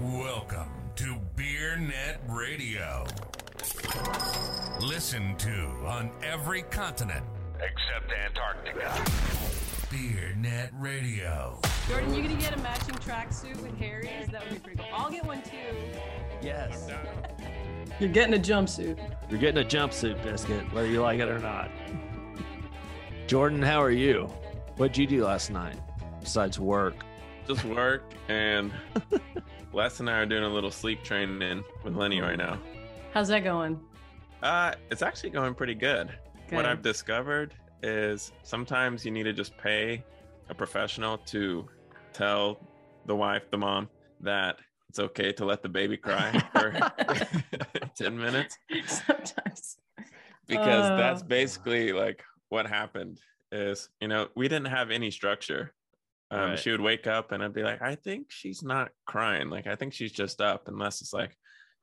Welcome to BeerNet Radio. Listen to on every continent except Antarctica. BeerNet Radio. Jordan, you gonna get a matching tracksuit with Harry's? That would be pretty cool. I'll get one too. Yes. You're getting a jumpsuit. You're getting a jumpsuit biscuit, whether you like it or not. Jordan, how are you? What'd you do last night besides work? Just work and Les and I are doing a little sleep training with Lenny right now. How's that going? Uh, it's actually going pretty good. What I've discovered is sometimes you need to just pay a professional to tell the wife, the mom, that it's okay to let the baby cry for 10 minutes Sometimes. because Uh. that's basically like what happened is you know we didn't have any structure um, Right. she would wake up and i'd be like i think she's not crying like i think she's just up unless it's like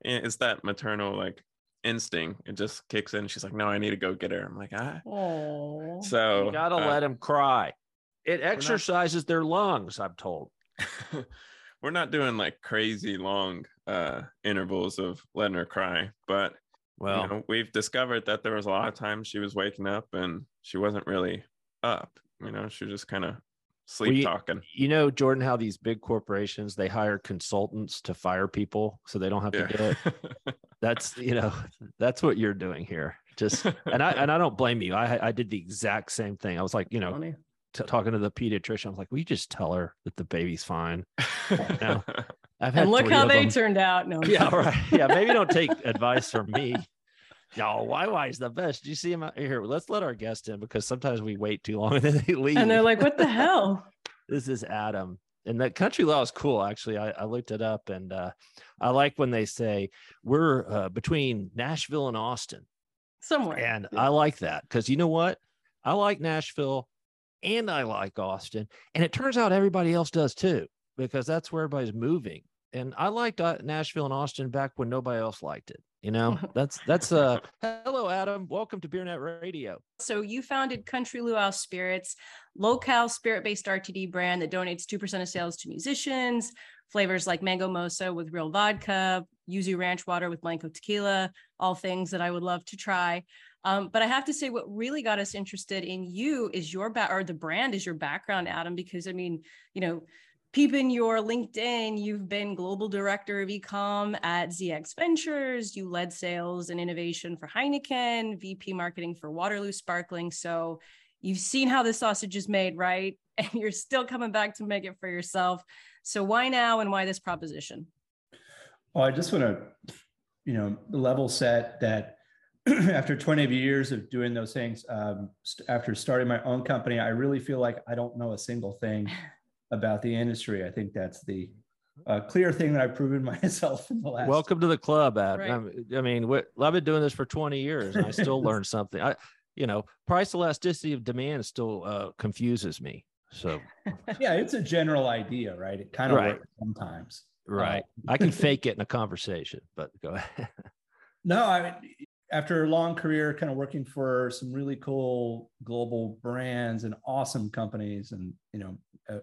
it's that maternal like instinct it just kicks in she's like no i need to go get her i'm like ah Oh. so You gotta uh, let them cry. It exercises their lungs, I'm told. we're not doing like crazy long uh intervals of letting her cry but Well, you know, we've discovered that there was a lot of times she was waking up and she wasn't really up. You know, she was just kind of sleep you- talking. you know, Jordan, how these big corporations they hire consultants to fire people so they don't have to do it. That's you know, that's what you're doing here. Just and I and I don't blame you. I I did the exact same thing. I was like, you know, Funny. t- talking to the pediatrician. I was like, "Will you just tell her that the baby's fine?" No. I've had And look how they them. turned out. No. Yeah, kidding. right. Yeah, maybe don't take advice from me. Y'all, YY is the best. Do you see him out here? Let's let our guest in because sometimes we wait too long and then they leave. And they're like, what the hell? this is Adam. And that country luau is cool. Actually, I, I looked it up and uh, I like when they say we're uh, between Nashville and Austin. Somewhere. And I like that because you know what? I like Nashville and I like Austin. And it turns out everybody else does too, because that's where everybody's moving. And I liked uh, Nashville and Austin back when nobody else liked it. You know, that's that's uh hello Adam. Welcome to BeerNet Radio. So you founded Country Luau Spirits, low-cal spirit-based RTD brand that donates 2% of sales to musicians, flavors like mango mosa with real vodka, yuzu ranch water with blanco tequila, all things that I would love to try. Um, but I have to say, what really got us interested in you is your back, or the brand is your background, Adam, because I mean, you know, peeping your LinkedIn, you've been global director of ecom at ZX Ventures. You led sales and innovation for Heineken, VP marketing for Waterloo Sparkling. So you've seen how the sausage is made, right? And you're still coming back to make it for yourself. So why now and why this proposition? Well, I just want to, you know, level set that after 20 years of doing those things, um, st- after starting my own company, I really feel like I don't know a single thing about the industry. I think that's the uh, clear thing that I've proven myself in the last. Welcome to the club, Adam. Right. I'm- mean, I've been doing this for 20 years and I still learn something. I, you know, price elasticity of demand still uh, confuses me. So, Yeah, it's a general idea, right? It kind of Right. works sometimes. right. I can fake it in a conversation, but go ahead. No, I mean, after a long career, kind of working for some really cool global brands and awesome companies, and you know, a-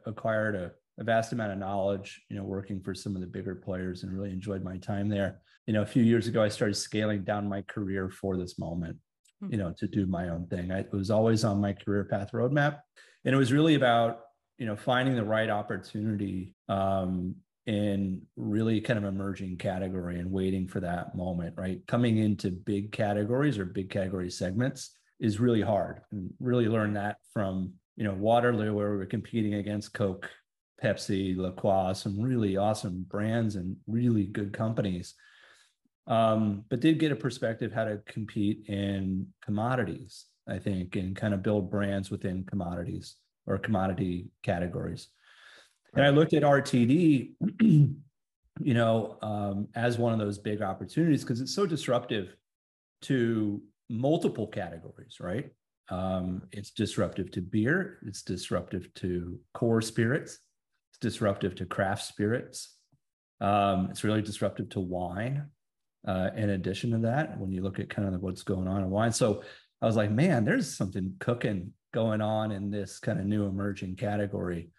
acquired a, a vast amount of knowledge. You know, working for some of the bigger players, and really enjoyed my time there. You know, a few years ago, I started scaling down my career for this moment. Hmm. You know, to do my own thing. I, it was always on my career path roadmap, and it was really about you know finding the right opportunity um, in really kind of emerging category and waiting for that moment, right? Coming into big categories or big category segments is really hard and really learned that from, you know, Waterloo, where we were competing against Coke, Pepsi, La Croix, some really awesome brands and really good companies. Um, but did get a perspective how to compete in commodities, I think, and kind of build brands within commodities or commodity categories. And I looked at RTD, you know, um, as one of those big opportunities because it's so disruptive to multiple categories, right? Um, it's disruptive to beer, it's disruptive to core spirits, it's disruptive to craft spirits, um, it's really disruptive to wine. Uh, in addition to that, when you look at kind of what's going on in wine, so I was like, man, there's something cooking going on in this kind of new emerging category.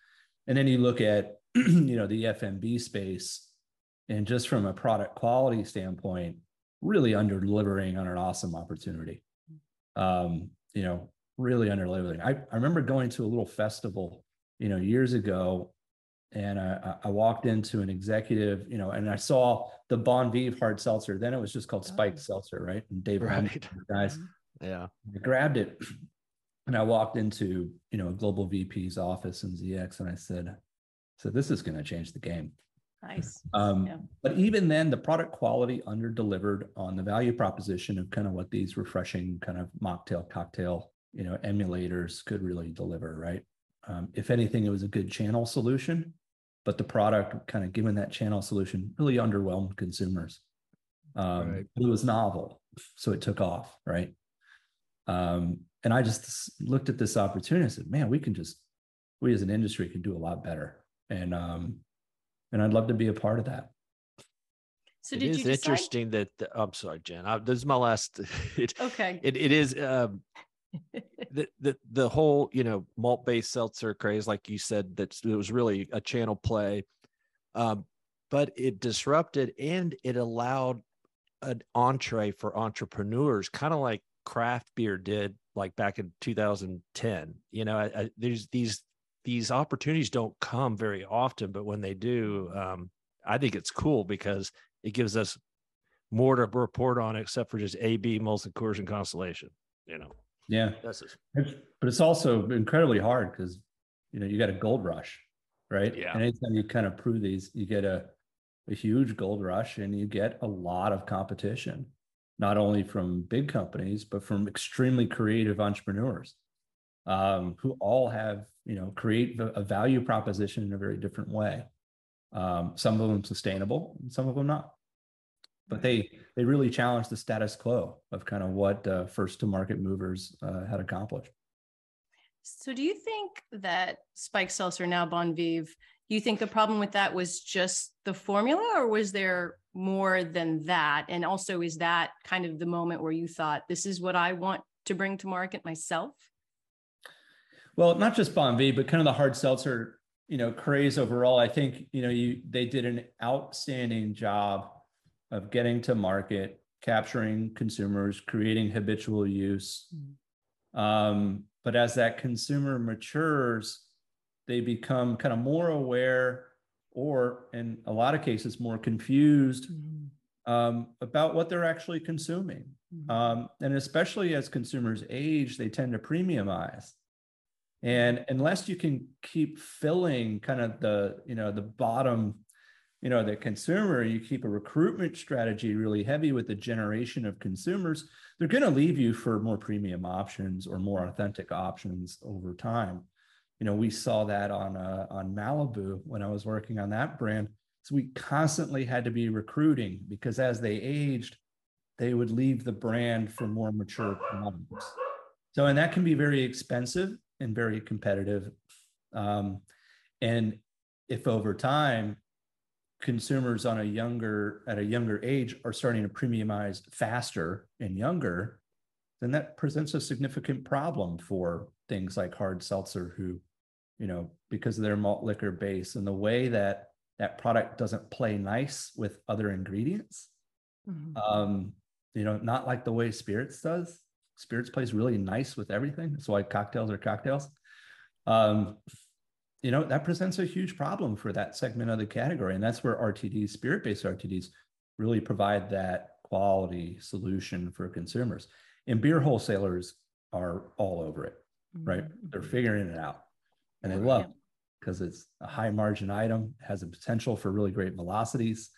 And then you look at, you know, the FMB space, and just from a product quality standpoint, really under delivering on an awesome opportunity. Um, you know, really under delivering. I, I remember going to a little festival, you know, years ago, and I, I walked into an executive, you know, and I saw the Bon Vive hard seltzer. Then it was just called Spiked Oh. Seltzer, right? And Dave Right. right. guys, mm-hmm. Yeah. I grabbed it and I walked into, you know, a global VP's office in ZX and I said, so this is going to change the game. Nice. Um, Yeah. But even then, the product quality under delivered on the value proposition of kind of what these refreshing kind of mocktail cocktail, you know, emulators could really deliver, right? Um, if anything, it was a good channel solution, but the product kind of given that channel solution really underwhelmed consumers. Um, Right. but It was novel, so it took off, right? Um, and I just looked at this opportunity and said, man, we can just, we as an industry can do a lot better. And um, and I'd love to be a part of that. So It did is you decide? interesting that the- I'm sorry, Jen. I, this is my last. It, Okay. it, it is um, the, the the whole you know malt based seltzer craze, like you said, that it was really a channel play, um, but it disrupted and it allowed an entree for entrepreneurs, kind of like craft beer did, like back in 2010. You know, I, I, there's these these opportunities don't come very often, but when they do, um, I think it's cool because it gives us more to report on, except for just AB, Molson Coors, and Constellation. You know, Yeah, that's It's- but it's also incredibly hard because you know you got a gold rush, right? Yeah. And anytime you kind of prove these, you get a a huge gold rush, and you get a lot of competition, not only from big companies but from extremely creative entrepreneurs, um, who all have you know create a value proposition in a very different way. Um, some of them sustainable, some of them not. But they they really challenge the status quo of kind of what uh, first to market movers uh, had accomplished. So do you think that Spike Seltzer, now Bon Vive, you think the problem with that was just the formula or was there more than that? And also, is that kind of the moment where you thought, this is what I want to bring to market myself? Well, not just Bon V, but kind of the hard seltzer, you know, craze overall. I think you know you they did an outstanding job of getting to market, capturing consumers, creating habitual use. Um, but as that consumer matures, they become kind of more aware, or in a lot of cases, more confused um, about what they're actually consuming. Um, and especially as consumers age, they tend to premiumize. And unless you can keep filling kind of the, you know, the bottom, you know, the consumer, you keep a recruitment strategy really heavy with the generation of consumers, they're going to leave you for more premium options or more authentic options over time. You know, we saw that on uh, on Malibu when I was working on that brand. So we constantly had to be recruiting because as they aged, they would leave the brand for more mature products. So, and that can be very expensive and very competitive. Um, and if over time, consumers on a younger at a younger age are starting to premiumize faster and younger, then that presents a significant problem for things like hard seltzer, who, you know, because of their malt liquor base and the way that that product doesn't play nice with other ingredients. Um, you know, not like the way spirits does. Spirits plays really nice with everything. That's why cocktails are cocktails. Um, you know, that presents a huge problem for that segment of the category. And that's where RTDs, spirit-based RTDs, really provide that quality solution for consumers. And beer wholesalers are all over it, right? They're figuring it out. And they love it because it's a high margin item, has a potential for really great velocities.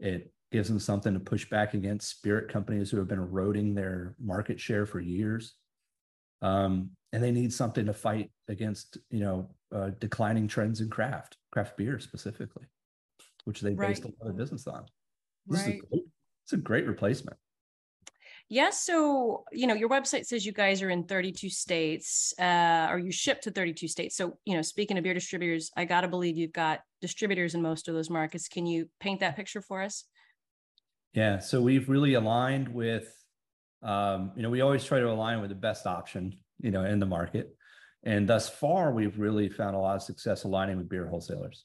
It gives them something to push back against spirit companies who have been eroding their market share for years. Um, and they need something to fight against, you know, uh, declining trends in craft, craft beer specifically, which they based a lot of business on. This Right. is great. it's a great replacement. Yes. so, you know, your website says you guys are in 32 states, uh, or you ship to 32 states. So, you know, speaking of beer distributors, I got to believe you've got distributors in most of those markets. Can you paint that picture for us? Yeah, so we've really aligned with, um, you know, we always try to align with the best option, you know, in the market. And thus far, we've really found a lot of success aligning with beer wholesalers.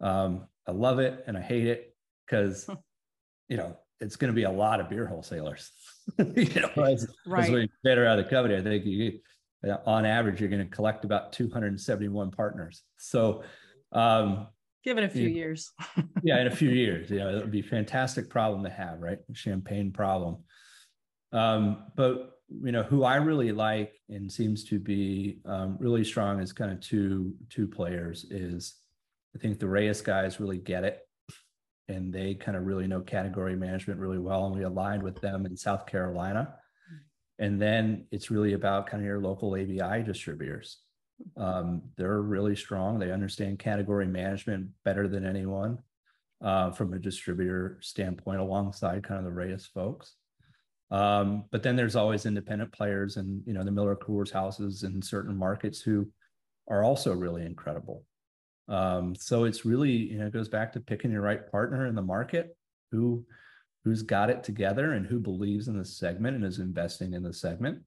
Um, I love it and I hate it because, you know, it's going to be a lot of beer wholesalers. you know, as, Right. as we better out of the company, I think you, on average, you're going to collect about 271 partners. So, um, Give it a few Yeah. years. yeah, in a few years, you know, it would be a fantastic problem to have, right? Champagne problem. Um, but you know, who I really like and seems to be um, really strong is kind of two two players. Is I think the Reyes guys really get it, and they kind of really know category management really well, and we aligned with them in South Carolina. And then it's really about kind of your local ABI distributors. Um, they're really strong. They understand category management better than anyone uh, from a distributor standpoint, alongside kind of the Reyes folks. Um, but then there's always independent players and you know the Miller Coors houses in certain markets who are also really incredible. Um, so it's really you know it goes back to picking your right partner in the market who who's got it together and who believes in the segment and is investing in the segment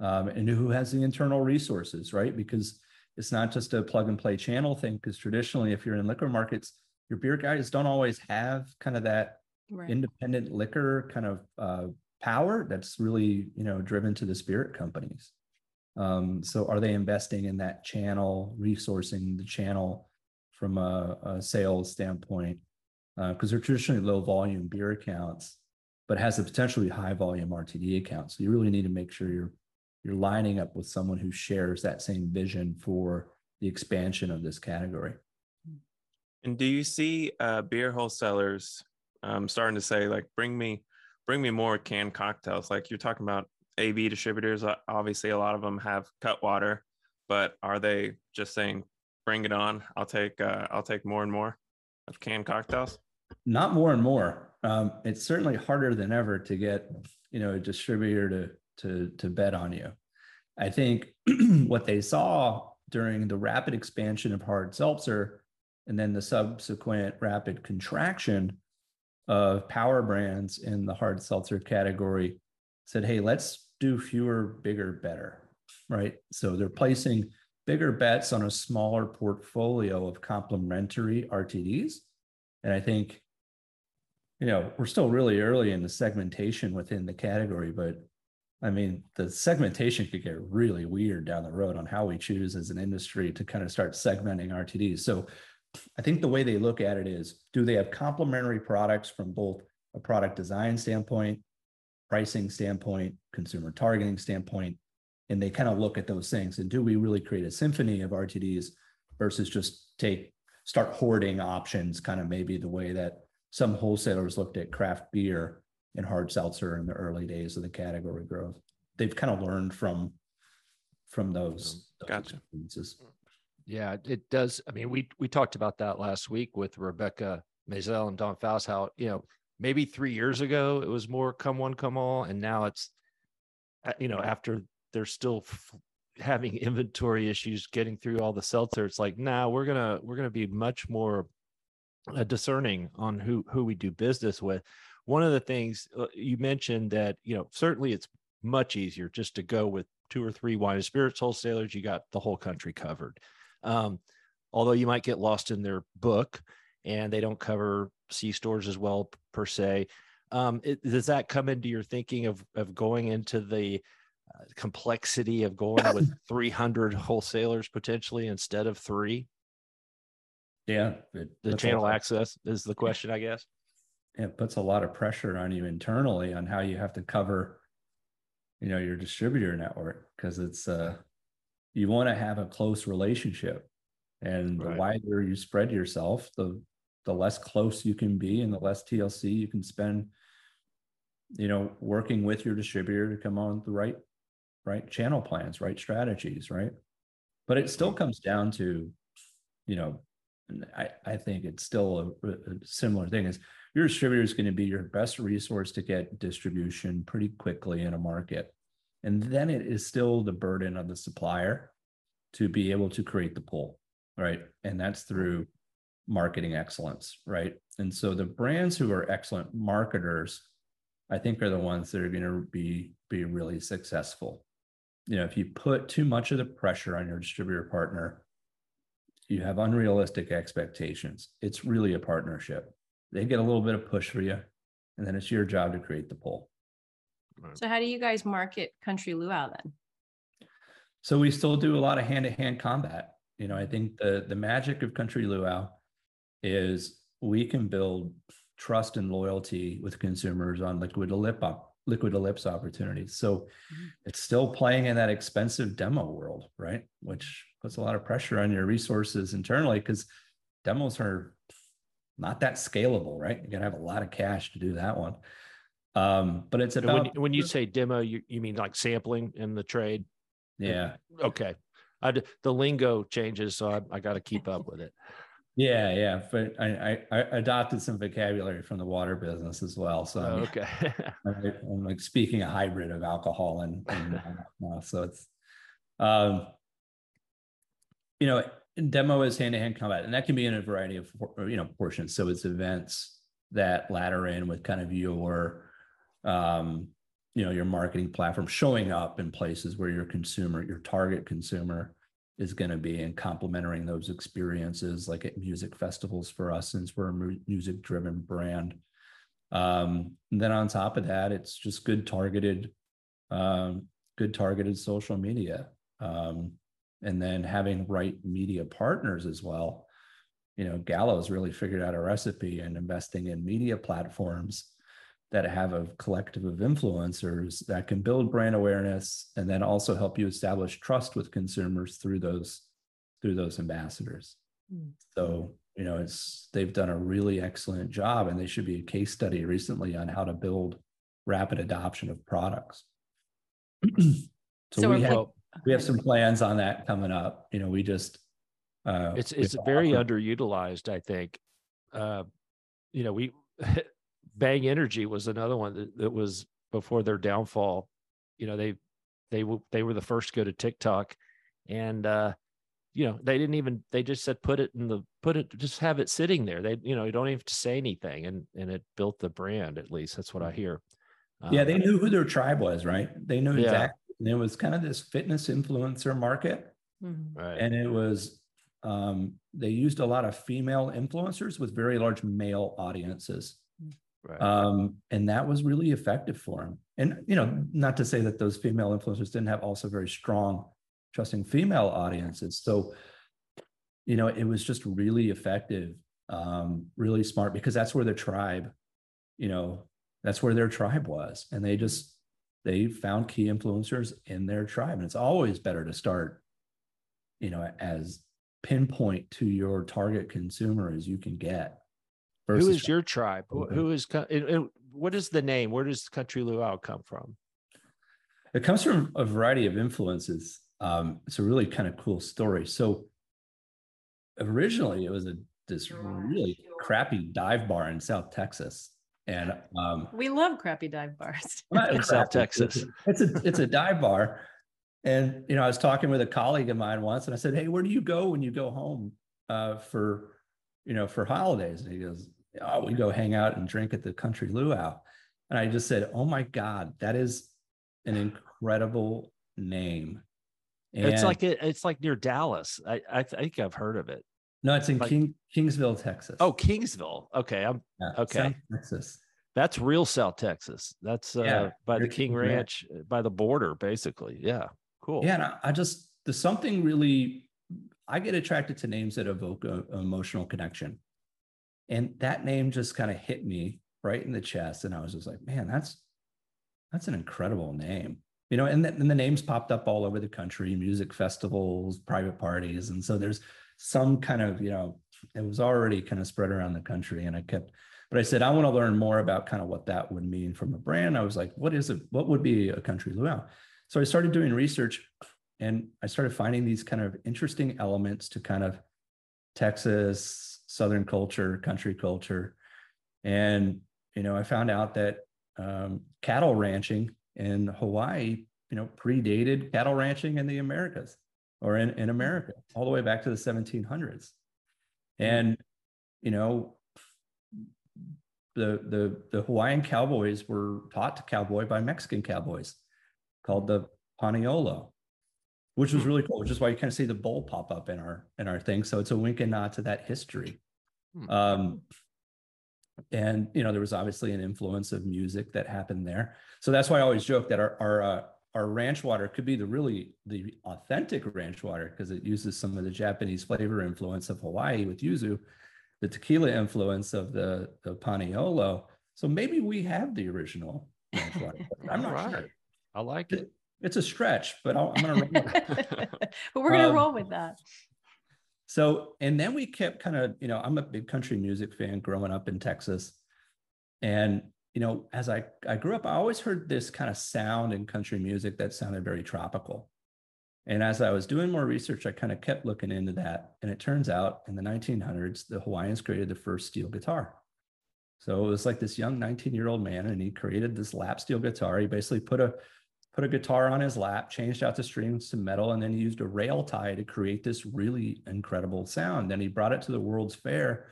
um, and who has the internal resources, right? Because it's not just a plug and play channel thing. Because traditionally, if you're in liquor markets, your beer guys don't always have kind of that Right. independent liquor kind of uh, power that's really you know driven to the spirit companies. Um, so are they investing in that channel, resourcing the channel from a, a sales standpoint? Because they're traditionally low volume beer accounts, but has the potentially high volume RTD accounts. So you really need to make sure you're you're lining up with someone who shares that same vision for the expansion of this category. And do you see uh, beer wholesalers um, starting to say like, bring me, bring me more canned cocktails? Like you're talking about AB distributors. uh, Obviously, a lot of them have Cutwater, but are they just saying, bring it on? I'll take, uh, I'll take more and more of canned cocktails. Not more and more. Um, it's certainly harder than ever to get, you know, a distributor to to to bet on you. I think what they saw during the rapid expansion of hard seltzer and then the subsequent rapid contraction of power brands in the hard seltzer category said, hey, let's do fewer, bigger, better. Right. So they're placing bigger bets on a smaller portfolio of complementary RTDs. And I think, you know, we're still really early in the segmentation within the category, but I mean, the segmentation could get really weird down the road on how we choose as an industry to kind of start segmenting RTDs. So I think the way they look at it is do they have complementary products from both a product design standpoint, pricing standpoint, consumer targeting standpoint? And they kind of look at those things and do we really create a symphony of RTDs versus just take start hoarding options, kind of maybe the way that some wholesalers looked at craft beer and hard seltzer in the early days of the category growth. They've kind of learned from from those, those Gotcha. experiences. Yeah, it does. I mean, we we talked about that last week with Rebecca Mazel and Don Faust. How you know maybe three years ago it was more come one come all, and now it's uh, you know after they're still f- having inventory issues getting through all the seltzer. It's like nah, we're gonna we're gonna be much more uh, discerning on who who we do business with. One of the things uh, you mentioned that you know certainly it's much easier just to go with two or three wine and spirits wholesalers. You got the whole country covered. Um, although you might get lost in their book and they don't cover C stores as well per se. Um, it, does that come into your thinking of of going into the uh, complexity of going with 300 wholesalers potentially instead of three? Yeah, it The channel lot- access is the question, I guess. It puts a lot of pressure on you internally on how you have to cover, you know, your distributor network because it's uh, you want to have a close relationship, and the wider you spread yourself, the the less close you can be, and the less TLC you can spend. You know, working with your distributor to come on the right, right channel plans, right strategies, right. But it still comes down to, you know, I, I think it's still a, a similar thing is your distributor is going to be your best resource to get distribution pretty quickly in a market. And then it is still the burden of the supplier to be able to create the pull, right? And that's through marketing excellence, right? And so the brands who are excellent marketers, I think are the ones that are going to be be really successful. You know, if you put too much of the pressure on your distributor partner, you have unrealistic expectations. It's really a partnership. They get a little bit of push for you, and then it's your job to create the pull. So how do you guys market Country Luau then? So we still do a lot of hand-to-hand combat. You know, I think the the magic of Country Luau is we can build trust and loyalty with consumers on liquid to lip up liquid to lips opportunities. So mm-hmm. it's still playing in that expensive demo world, right? Which puts a lot of pressure on your resources internally because demos are not that scalable, right? You're gonna have a lot of cash to do that one. Um, but it's about when, when you say demo, you, you mean like sampling in the trade? Yeah. Okay. I, the lingo changes, so I, I got to keep up with it. Yeah, yeah, but I, I, I, adopted some vocabulary from the water business as well. So oh, okay, I'm, I'm, like speaking a hybrid of alcohol and, and uh, so it's, um, you know, demo is hand to hand combat, and that can be in a variety of you know portions. So it's events that ladder in with kind of your, um, you know, your marketing platform showing up in places where your consumer, your target consumer is going to be and complementing those experiences like at music festivals for us since we're a music driven brand um, then on top of that it's just good targeted um, good targeted social media um, and then having right media partners as well you know Gallo's really figured out a recipe and investing in media platforms that have a collective of influencers that can build brand awareness and then also help you establish trust with consumers through those through those ambassadors. Mm. So, you know, it's they've done a really excellent job and they should be a case study recently on how to build rapid adoption of products. so, so we have we have some plans on that coming up. You know, we just uh, it's it's very underutilized, I think. Uh, you know, we Bang Energy was another one that, that was before their downfall. You know, they they they were the first to go to TikTok, and uh, you know they didn't even they just said put it in the put it just have it sitting there. They you know you don't even have to say anything, and and it built the brand. At least that's what I hear. Yeah, um, they knew who their tribe was, right? They knew exactly. Yeah. And it was kind of this fitness influencer market, mm-hmm. right. and it was um, they used a lot of female influencers with very large male audiences. Right. Um, and that was really effective for him. And, you know, not to say that those female influencers didn't have also very strong, trusting female audiences. So, you know, it was just really effective, um, really smart because that's where the tribe, you know, that's where their tribe was. And they just, they found key influencers in their tribe. And it's always better to start, you know, as pinpoint to your target consumer as you can get who is your tribe? Who is what is the name? Where does Country Luau come from? It comes from a variety of influences. Um, it's a really kind of cool story. So originally, it was a this really crappy dive bar in South Texas, and um, we love crappy dive bars in South Texas. It's a it's a dive bar, and you know I was talking with a colleague of mine once, and I said, "Hey, where do you go when you go home uh, for you know for holidays?" And he goes, oh, we go hang out and drink at the country luau. And I just said, oh my God, that is an incredible name. And it's like it, it's like near Dallas. I, I think I've heard of it. No, it's in like, King, Kingsville, Texas. Oh, Kingsville. Okay, I'm yeah, okay. South Texas. That's real South Texas. That's uh, yeah, by the King, King Ranch, Ranch, by the border, basically. Yeah, cool. Yeah, and I, I just there's something really. I get attracted to names that evoke an emotional connection. And that name just kind of hit me right in the chest. And I was just like, man, that's that's an incredible name. You know, and, then the names popped up all over the country, music festivals, private parties. And so there's some kind of, you know, it was already kind of spread around the country. And I kept, but I said, I want to learn more about kind of what that would mean from a brand. I was like, what is it? What would be a country luau? So I started doing research and I started finding these kind of interesting elements to kind of Texas, Southern culture, country culture. And, you know, I found out that um, cattle ranching in Hawaii, you know, predated cattle ranching in the Americas or in, in America all the way back to the 1700s. And, you know, the, the, the Hawaiian cowboys were taught to cowboy by Mexican cowboys called the Paniolo. which was really cool. Which is why you kind of see the bowl pop up in our in our thing. So it's a wink and nod to that history. Hmm. Um, and you know there was obviously an influence of music that happened there. So that's why I always joke that our our uh, our ranch water could be the really the authentic ranch water because it uses some of the Japanese flavor influence of Hawaii with yuzu, the tequila influence of the the paniolo. So maybe we have the original ranch water. I'm not All sure. I like it. It's a stretch, but I'll, I'm going to but we're gonna Um, roll with that. So, and then we kept kind of, you know, I'm a big country music fan growing up in Texas. And, you know, as I, I grew up, I always heard this kind of sound in country music that sounded very tropical. And as I was doing more research, I kind of kept looking into that. And it turns out in the 1900s, the Hawaiians created the first steel guitar. So it was like this young 19 year old man, and he created this lap steel guitar. He basically put a put a guitar on his lap, changed out the strings to metal, and then he used a rail tie to create this really incredible sound. Then he brought it to the World's Fair,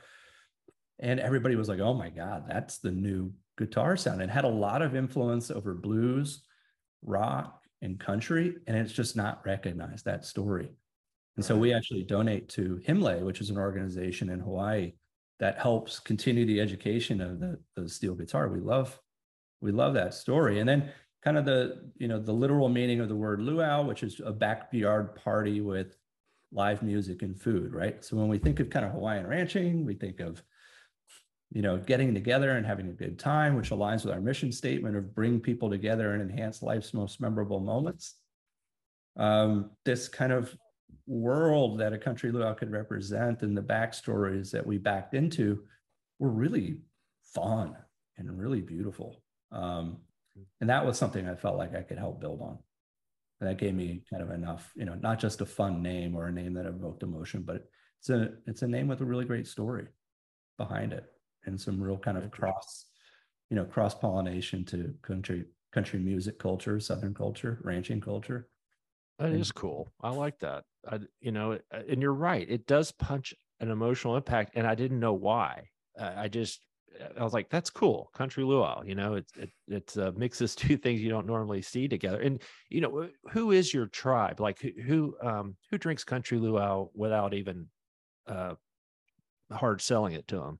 and everybody was like, "Oh my God, that's the new guitar sound!" It had a lot of influence over blues, rock, and country, and it's just not recognized that story. And so we actually donate to Himlay, which is an organization in Hawaii that helps continue the education of the, the steel guitar. We love, we love that story. And then kind of the, you know, the literal meaning of the word luau, which is a backyard party with live music and food, right? So when we think of kind of Hawaiian ranching, we think of, you know, getting together and having a good time, which aligns with our mission statement of bring people together and enhance life's most memorable moments. Um, this kind of world that a country luau could represent and the backstories that we backed into were really fun and really beautiful. Um, and that was something I felt like I could help build on. And that gave me kind of enough, you know, not just a fun name or a name that evoked emotion, but it's a it's a name with a really great story behind it and some real kind of cross, you know, cross pollination to country country music culture, southern culture, ranching culture. That And- is cool. I like that. I, you know, uh, and you're right. It does punch an emotional impact, and I didn't know why. Uh, I just, I was like, "That's cool." Country luau. You know, it it it uh, mixes two things you don't normally see together. And you know, who is your tribe? Like who who um who drinks country luau without even uh hard selling it to them?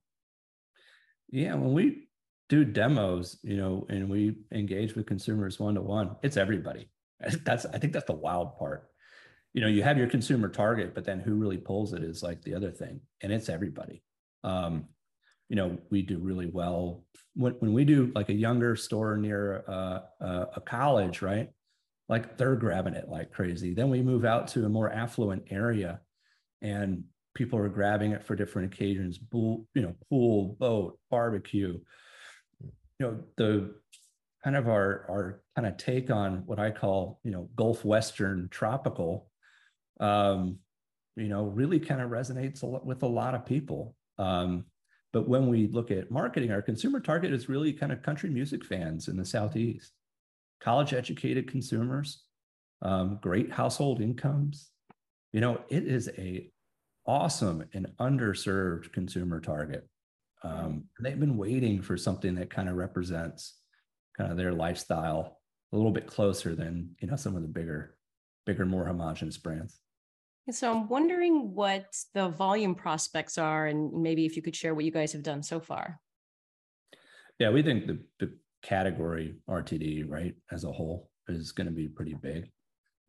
Yeah, when we do demos, you know, and we engage with consumers one to one, it's everybody. That's I think that's the wild part. You know, you have your consumer target, but then who really pulls it is like the other thing, and it's everybody. Um, you know, we do really well when when we do like a younger store near uh, uh, a college, right? Like they're grabbing it like crazy. Then we move out to a more affluent area, and people are grabbing it for different occasions pool you know pool boat barbecue. You know the kind of our our kind of take on what i call you know gulf western tropical um you know really kind of resonates a lot with a lot of people. Um but when we look at marketing our consumer target is really kind of country music fans in the southeast. College educated consumers um, great household incomes. You know it is a awesome and underserved consumer target. Um, they've been waiting for something that kind of represents kind of their lifestyle a little bit closer than you know some of the bigger, bigger, more homogenous brands. And So I'm wondering what the volume prospects are, and maybe if you could share what you guys have done so far. Yeah, we think the, the category RTD right as a whole is going to be pretty big.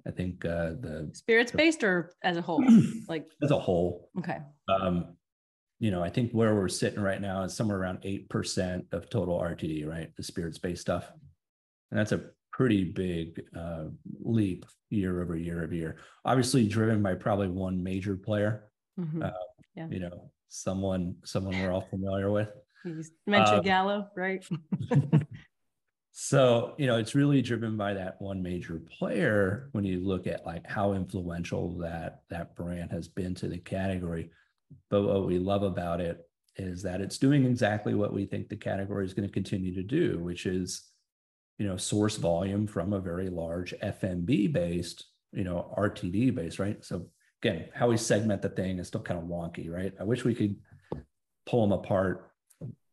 I think uh, the Spirits based or as a whole? Like, as a whole, okay. um, you know, I think where we're sitting right now is somewhere around 8% of total RTD, right? The spirits based stuff. And that's a pretty big uh, leap year over year over year. Obviously driven by probably one major player, Mhm. Uh, Yeah. you know, someone, someone we're all familiar with. You mentioned um, Gallo, right? So, you know, it's really driven by that one major player when you look at like how influential that that brand has been to the category. But what we love about it is that it's doing exactly what we think the category is going to continue to do, which is, you know, source volume from a very large FMB based, you know, RTD based, right? So again, how we segment the thing is still kind of wonky, right? I wish we could pull them apart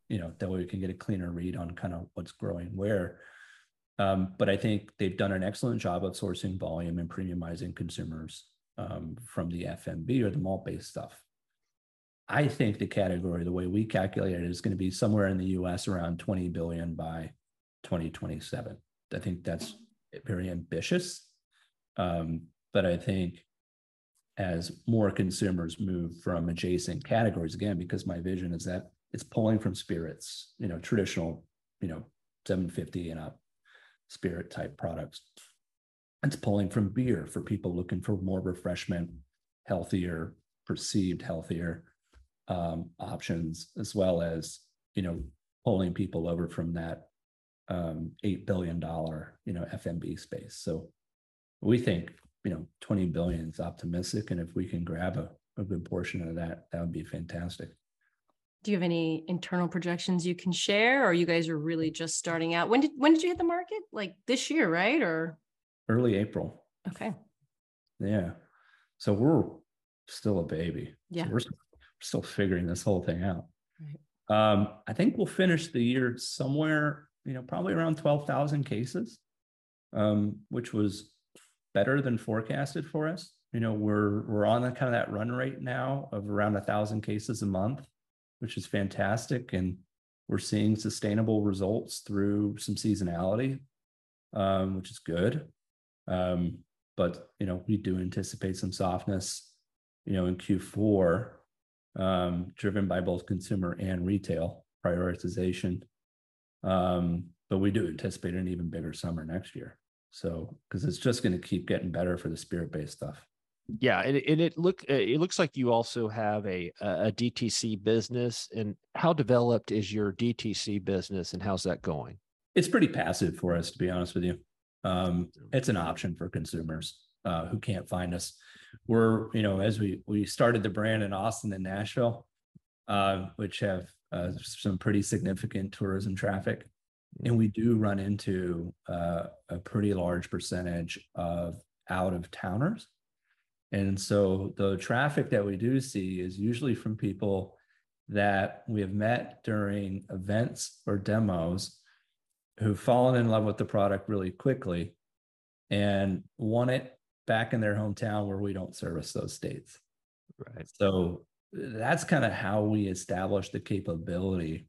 you know that way we can get a cleaner read on kind of what's growing where Um, but I think they've done an excellent job of sourcing volume and premiumizing consumers um, from the FMB or the malt-based stuff. I think the category, the way we calculate it, is going to be somewhere in the U.S. around 20 billion by 2027. I think that's very ambitious, um, but I think as more consumers move from adjacent categories again, because my vision is that it's pulling from spirits, you know, traditional, you know, 750 and up spirit type products. It's pulling from beer for people looking for more refreshment, healthier, perceived healthier um, options, as well as you know pulling people over from that um, eight billion dollar you know FMB space. So we think you know 20 billion is optimistic, and if we can grab a, a good portion of that, that would be fantastic. Do you have any internal projections you can share, or you guys are really just starting out? When did when did you hit the market? Like this year, right? Or early April. Okay. Yeah. So we're still a baby. Yeah. So we're still figuring this whole thing out. Right. Um, I think we'll finish the year somewhere, you know, probably around 12,000 cases, um, which was better than forecasted for us. You know, we're we're on the kind of that run rate now of around a thousand cases a month, which is fantastic, and we're seeing sustainable results through some seasonality, um, which is good. Um, but you know, we do anticipate some softness, you know, in Q4 um, driven by both consumer and retail prioritization. Um, but we do anticipate an even bigger summer next year. So, because it's just going to keep getting better for the spirit-based stuff. Yeah, and, and it look uh, it looks like you also have a a DTC business. And how developed is your DTC business, and how's that going? It's pretty passive for us, to be honest with you. Um, it's an option for consumers uh, who can't find us we're you know as we we started the brand in Austin and Nashville, uh, which have uh, some pretty significant tourism traffic, and we do run into uh, a pretty large percentage of out of towners, and so the traffic that we do see is usually from people that we have met during events or demos who've fallen in love with the product really quickly and want it back in their hometown where we don't service those states. Right. So that's kind of how we establish the capability.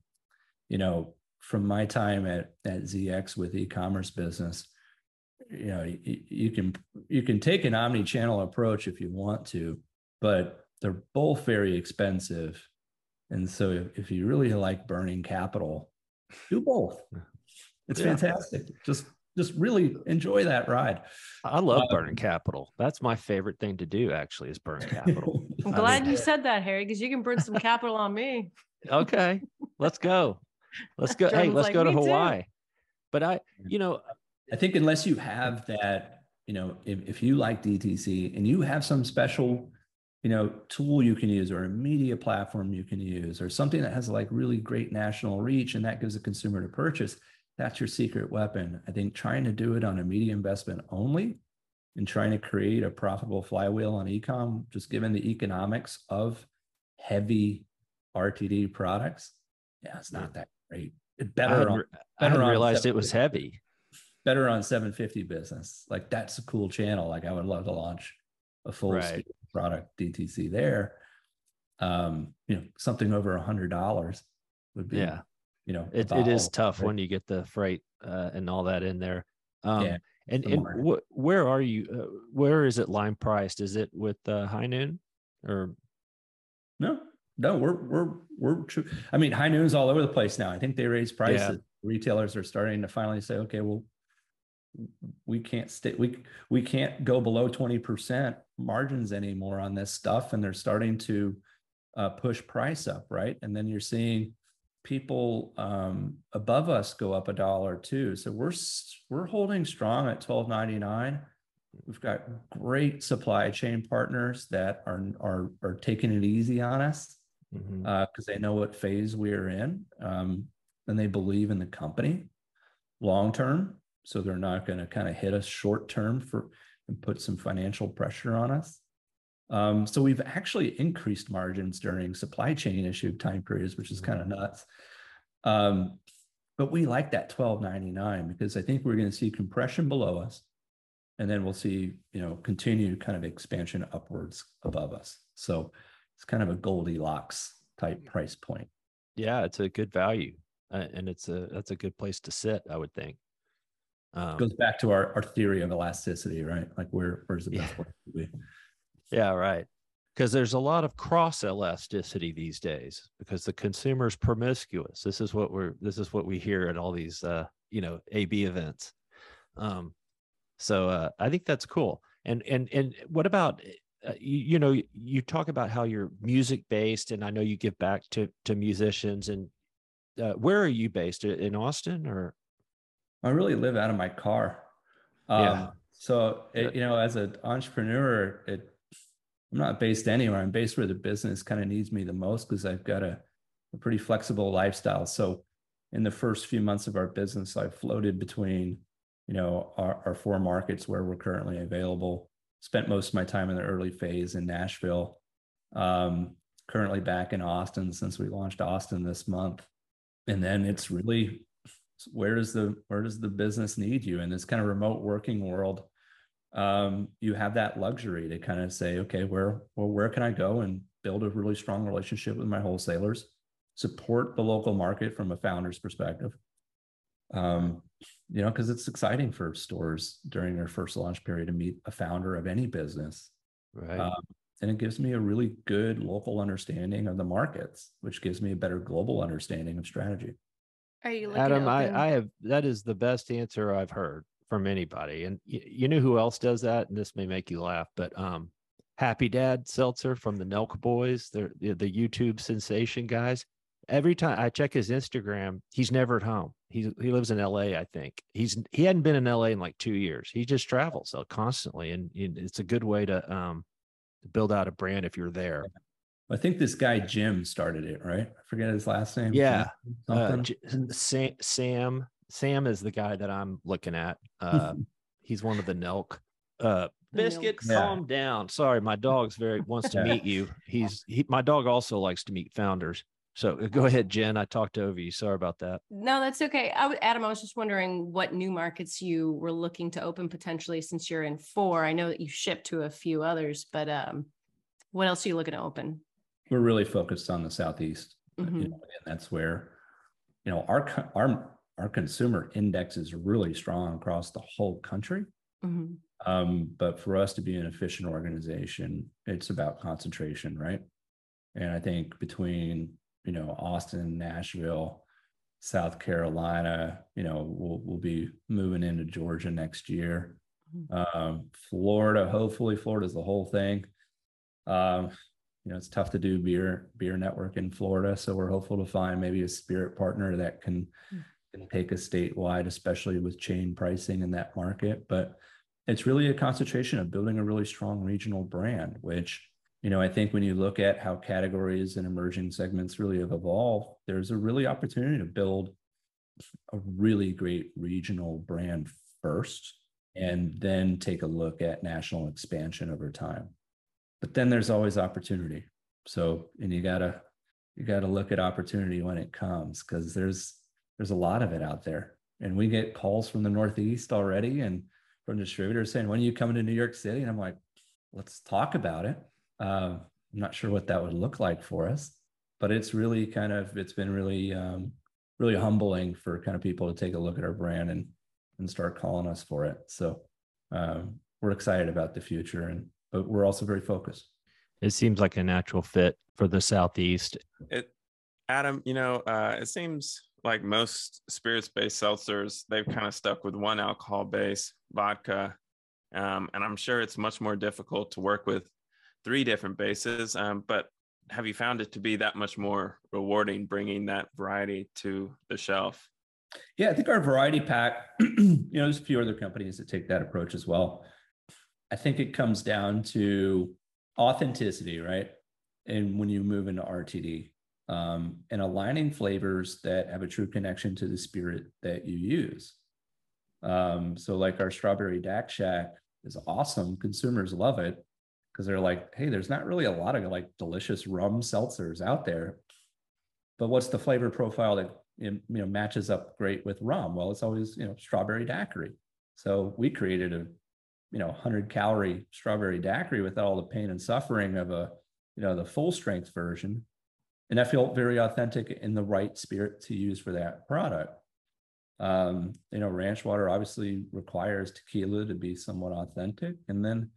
You know, from my time at at ZX with e-commerce business, you know, you, you can you can take an omni-channel approach if you want to, but they're both very expensive. And so if, if you really like burning capital, do both. It's yeah. fantastic. Just just really enjoy that ride. I love um, burning capital. That's my favorite thing to do. Actually, is burn capital. I'm glad mean, you said that, Harry, because you can burn some capital on me. Okay, let's go. Let's go. hey, let's like, go to Hawaii. Too. But I, you know, I think unless you have that, you know, if, if you like DTC and you have some special, you know, tool you can use or a media platform you can use or something that has like really great national reach and that gives a consumer to purchase, that's your secret weapon. I think trying to do it on a media investment only and trying to create a profitable flywheel on ecom, just given the economics of heavy RTD products, yeah, it's not that great. It better I on, better I realized it was heavy. Better on 750 business. Like that's a cool channel. Like I would love to launch a full right. product DTC there. Um, you know, something over a hundred dollars would be yeah you know it, it is tough right? when you get the freight uh, and all that in there um yeah, and and wh- where are you uh, where is it line priced is it with uh, high noon or no no we're we're we're true i mean high noon's all over the place now i think they raise prices yeah. retailers are starting to finally say okay well we can't stay we we can't go below 20% margins anymore on this stuff and they're starting to uh, push price up right and then you're seeing people um, above us go up a dollar too. So we're we're holding strong at twelve ninety nine. We've got great supply chain partners that are are are taking it easy on us because mm-hmm. uh, they know what phase we are in, um, and they believe in the company long term. So they're not going to kind of hit us short term for and put some financial pressure on us. Um, so we've actually increased margins during supply chain issue time periods, which is kind of mm-hmm. nuts. Um, But we like that 1299 because I think we're going to see compression below us. And then we'll see, you know, continued kind of expansion upwards above us. So it's kind of a Goldilocks type price point. Yeah, it's a good value, uh, and it's a that's a good place to sit. I would think. Um, Goes back to our, our theory of elasticity, right? Like where where's the best Yeah. place to be? Yeah, right. Because there's a lot of cross elasticity these days because the consumer's promiscuous. This is what we're this is what we hear at all these uh, you know, AB events. Um, so uh, I think that's cool. And and and what about uh, you, you know you talk about how you're music based, and I know you give back to to musicians. And uh, where are you based in Austin or? I really live out of my car. Um, Yeah. So, it, you know, as an entrepreneur, it, I'm not based anywhere. I'm based where the business kind of needs me the most because I've got a, a pretty flexible lifestyle. So, in the first few months of our business, I floated between, you know, our, our four markets where we're currently available. Spent most of my time in the early phase in Nashville. Um, currently back in Austin since we launched Austin this month. And then it's really where does the where does the business need you in this kind of remote working world? Um, you have that luxury to kind of say okay where well where can i go and build a really strong relationship with my wholesalers support the local market from a founder's perspective. Um, you know because it's exciting for stores during their first launch period to meet a founder of any business. Right. um, and it gives me a really good local understanding of the markets which gives me a better global understanding of strategy Are you Adam, I, I have that is the best answer I've heard from anybody. And you, you know who else does that? And this may make you laugh, but um, Happy Dad Seltzer from the Nelk Boys, they're the, the YouTube sensation guys. Every time I check his Instagram, he's never at home. He's he lives in LA, I think. He's he hadn't been in LA in like two years. He just travels uh, constantly, and, and it's a good way to um build out a brand if you're there. I think this guy Jim started it, right? I forget his last name. Yeah. Jim Uh, Sam, Sam Sam is the guy that I'm looking at. Uh, he's one of the Nelk. Uh, The Biscuit, Nelks. Yeah. calm down. Sorry, my dog's very wants to meet you. He's he, my dog also likes to meet founders. So uh, go ahead, Jen. I talked over you. Sorry about that. No, that's okay. I Adam, I was just wondering what new markets you were looking to open potentially since you're in four. I know that you shipped to a few others, but um, what else are you looking to open? We're really focused on the southeast, you Mhm. know, and that's where, you know, our our our consumer index is really strong across the whole country. Mhm. Um, but for us to be an efficient organization, it's about concentration, right? And I think between you know Austin, Nashville, South Carolina, you know, we'll we'll be moving into Georgia next year. Um, Florida, hopefully, Florida's the whole thing. Um, you know, it's tough to do beer beer network in Florida, so we're hopeful to find maybe a spirit partner that can Mm. can take us statewide, especially with chain pricing in that market. But it's really a concentration of building a really strong regional brand, which you know, I think when you look at how categories and emerging segments really have evolved, there's a really opportunity to build a really great regional brand first and then take a look at national expansion over time. But then there's always opportunity. So, and you gotta you gotta look at opportunity when it comes because there's there's a lot of it out there. And we get calls from the Northeast already and from distributors saying, when are you coming to New York City? And I'm like, let's talk about it. Um, I'm not sure what that would look like for us, but it's really kind of it's been really um, really humbling for kind of people to take a look at our brand and and start calling us for it. So um, we're excited about the future, and but we're also very focused. It seems like a natural fit for the southeast. It, Adam, you know, uh, it seems like most spirits-based seltzers, they've kind of stuck with one alcohol base, vodka, um, and I'm sure it's much more difficult to work with three different bases. Um, but have you found it to be that much more rewarding bringing that variety to the shelf? Yeah, I think our variety pack, you know, there's a few other companies that take that approach as well. I think it comes down to authenticity, right? And when you move into RTD, um, and aligning flavors that have a true connection to the spirit that you use. Um, so, like our strawberry Dak Shack is awesome. Consumers love it because they're like, hey, there's not really a lot of like delicious rum seltzers out there. but what's the flavor profile that you know matches up great with rum? Well, it's always you know strawberry daiquiri. So we created a you know 100 calorie strawberry daiquiri without all the pain and suffering of a you know the full strength version, and that felt very authentic in the right spirit to use for that product. Um, you know, ranch water obviously requires tequila to be somewhat authentic, and then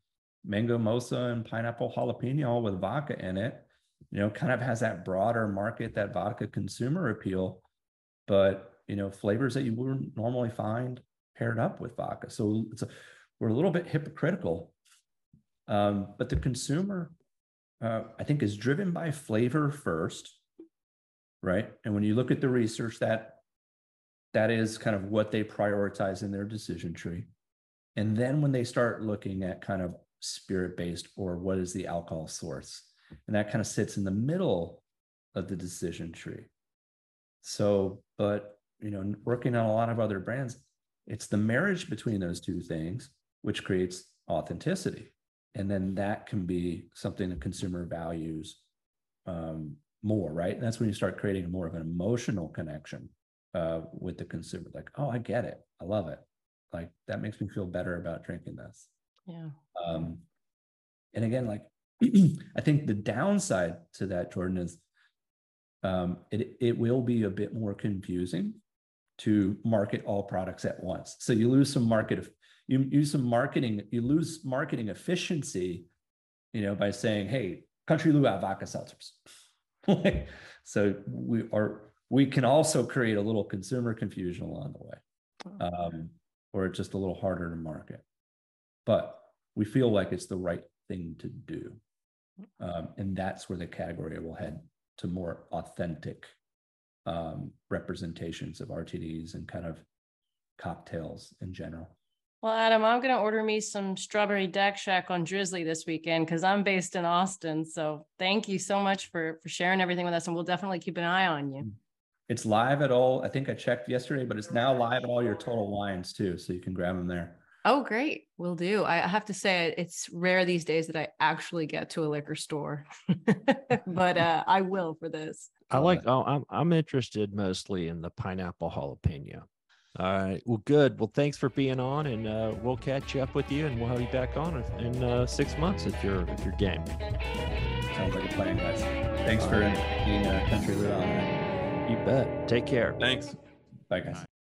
mango mosa and pineapple jalapeno with vodka in it you know kind of has that broader market that vodka consumer appeal. But you know flavors that you wouldn't normally find paired up with vodka. So it's a, we're a little bit hypocritical. Um, but the consumer uh, i think is driven by flavor first right? And when you look at the research that that is kind of what they prioritize in their decision tree. And then when they start looking at kind of spirit based or what is the alcohol source and that kind of sits in the middle of the decision tree. So but you know working on a lot of other brands it's the marriage between those two things which creates authenticity. And then that can be something the consumer values um, more right? And that's when you start creating more of an emotional connection uh, with the consumer like oh i get it. I love it. Like that makes me feel better about drinking this. Yeah. um, and again, like I think the downside to that, Jordan, is um, it it will be a bit more confusing to market all products at once. So you lose some market you use some marketing, you lose marketing efficiency, you know, by saying, hey, country luau vodka seltzers. so we are we can also create a little consumer confusion along the way. Um, or it's just a little harder to market. But we feel like it's the right thing to do. Um, and that's where the category will head to more authentic um, representations of RTDs and kind of cocktails in general. Well, Adam, I'm going to order me some strawberry Dak Shack on Drizzly this weekend because I'm based in Austin. So thank you so much for for sharing everything with us, and we'll definitely keep an eye on you. It's live at all. I think I checked yesterday, but it's now live at all your Total Wines too, so you can grab them there. Oh, great. We'll do. I have to say it's rare these days that I actually get to a liquor store, but uh, I will for this. I like. Oh, I'm I'm interested mostly in the pineapple jalapeno. All right. Well, good. Well, thanks for being on, and uh, we'll catch up with you, and we'll have you back on in uh, six months if you're if you're game. Sounds like a plan, guys. Thanks for being a country luau. You bet. Take care. Thanks. Bye, guys.